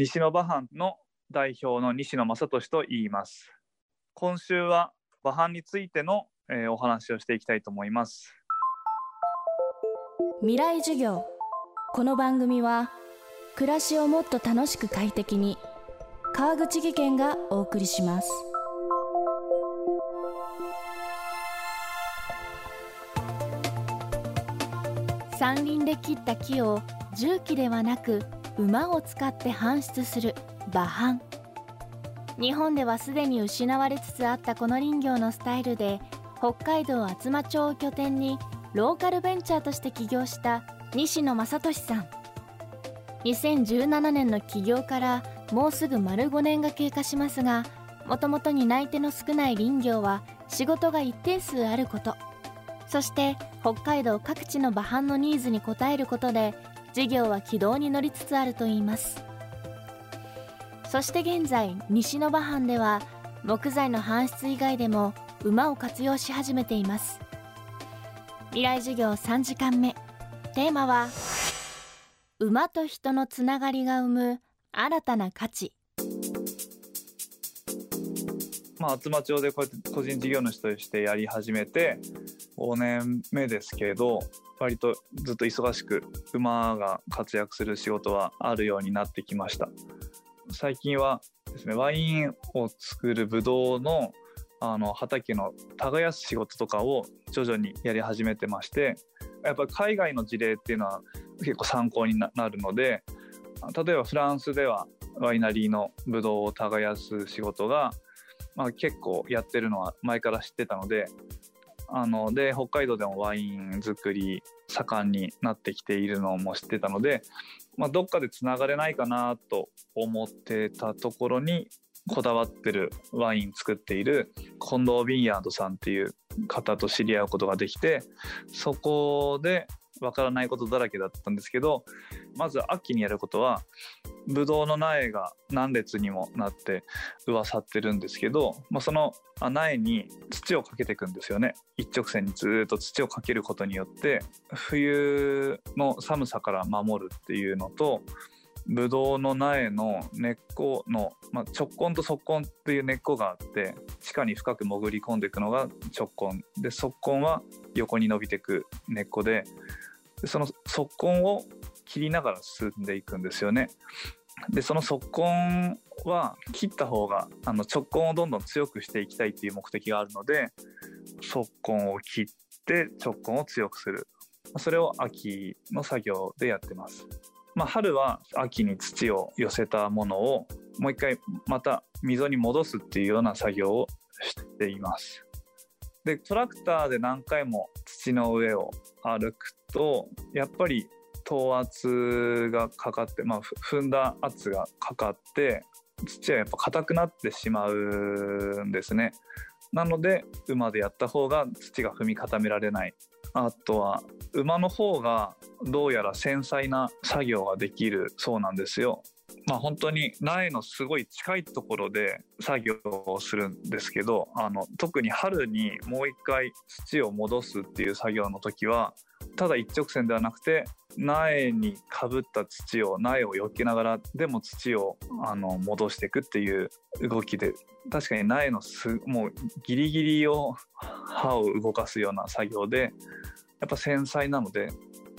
西野馬藩の代表の西野正俊と言います。今週は馬藩についての、えー、お話をしていきたいと思います。未来授業。この番組は暮らしをもっと楽しく快適に川口義賢がお送りします。山林で切った木を重機ではなく馬を使って搬出する馬搬日本ではすでに失われつつあったこの林業のスタイルで北海道厚真町を拠点にローカルベンチャーとして起業した西野正俊さん。2017年の起業からもうすぐ丸5年が経過しますがもともと担い手の少ない林業は仕事が一定数あること。そして北海道各地の馬販のニーズに応えることで事業は軌道に乗りつつあるといいます。そして現在西野馬藩では木材の搬出以外でも馬を活用し始めています。未来授業3時間目。テーマは馬と人のつながりが生む新たな価値。まあ、厚真町でこうやって個人事業主としてやり始めて5年目ですけど割とずっと忙しく馬が活躍する仕事はあるようになってきました。最近はですねワインを作るブドウのあの畑の耕す仕事とかを徐々にやり始めてましてやっぱり海外の事例っていうのは結構参考になるので例えばフランスではワイナリーのブドウを耕す仕事が、まあ、結構やってるのは前から知ってたのであので北海道でもワイン作り盛んになってきているのも知ってたので、まあ、どっかでつながれないかなと思ってたところにこだわってるワイン作っている近藤ビンヤードさんっていう方と知り合うことができてそこでわからないことだらけだったんですけどまず秋にやることはブドウの苗が何列にもなって植わさってるんですけど、まあ、その苗に土をかけていくんですよね。一直線にずっと土をかけることによって冬の寒さから守るっていうのとブドウの苗の根っこの、まあ、直根と側根っていう根っこがあって地下に深く潜り込んでいくのが直根。で側根は横に伸びていく根っこでその側根を切りながら進んでいくんですよね。でその側根は切った方があの直根をどんどん強くしていきたいっていう目的があるので側根を切って直根を強くするそれを秋の作業でやってます。まあ、春は秋に土を寄せたものをもう一回また溝に戻すっていうような作業をしています。でトラクターで何回も土の上を歩くとやっぱり等圧がかかって、まあ、踏んだ圧がかかって土はやっぱ硬くなってしまうんですね。なので馬でやった方が土が踏み固められないあとは馬の方がどうやら繊細な作業ができるそうなんですよ。まあ、本当に苗のすごい近いところで作業をするんですけどあの特に春にもう一回土を戻すっていう作業の時はただ一直線ではなくて苗にかぶった土を苗を避けながらでも土をあの戻していくっていう動きで確かに苗のすもうギリギリを刃を動かすような作業でやっぱ繊細なので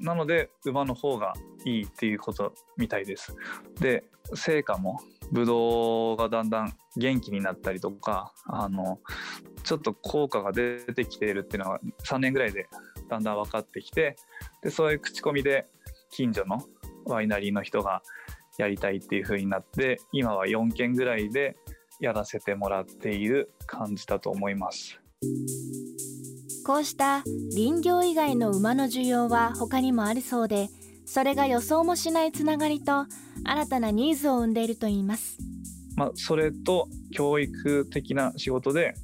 なので馬の方がいいっていうことみたいです。で成果もブドウがだんだん元気になったりとかあのちょっと効果が出てきているっていうのは3年ぐらいでだんだん分かってきてでそういう口コミで近所のワイナリーの人がやりたいっていう風になって今は4件ぐらいでやらせてもらっている感じだと思います。こうした林業以外の馬の需要は他にもあるそうでそれが予想もしないつながりと新たなニーズを生んでいるといいます。まあ、それと教育的な仕事で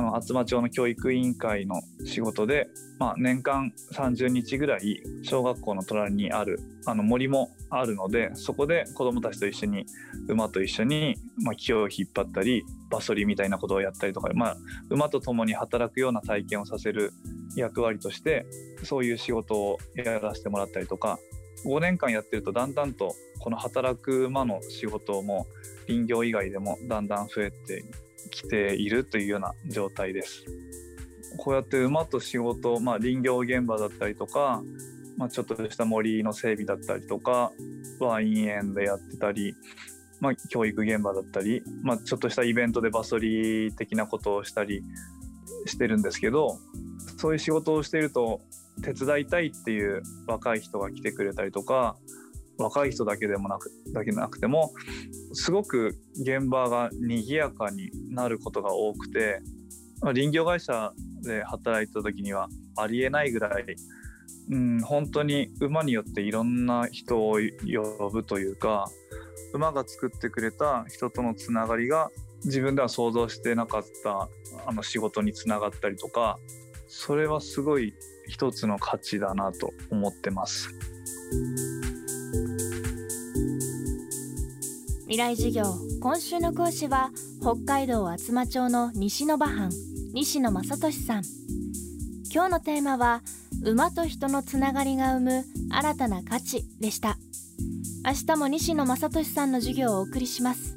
あの厚真町の教育委員会の仕事で、まあ、年間30日ぐらい小学校の隣にあるあの森もあるのでそこで子どもたちと一緒に馬と一緒に、まあ、木を引っ張ったり馬そりみたいなことをやったりとか、まあ、馬と共に働くような体験をさせる役割としてそういう仕事をやらせてもらったりとか5年間やってるとだんだんとこの働く馬の仕事も林業以外でもだんだん増えてきているというような状態です。こうやって馬と仕事、まあ、林業現場だったりとか、まあ、ちょっとした森の整備だったりとかワイン園でやってたり、まあ、教育現場だったり、まあ、ちょっとしたイベントでバソリ的なことをしたりしてるんですけどそういう仕事をしていると手伝いたいっていう若い人が来てくれたりとか若い人だけでもなくだけなくてもすごく現場が賑やかになることが多くて、林業会社で働いた時にはありえないぐらい、うん、本当に馬によっていろんな人を呼ぶというか馬が作ってくれた人とのつながりが自分では想像してなかったあの仕事につながったりとかそれはすごい一つの価値だなと思ってます。未来授業。今週の講師は北海道厚真町の西野馬藩西野正俊さん。今日のテーマは馬と人のつながりが生む新たな価値でした。明日も西野正俊さんの授業をお送りします。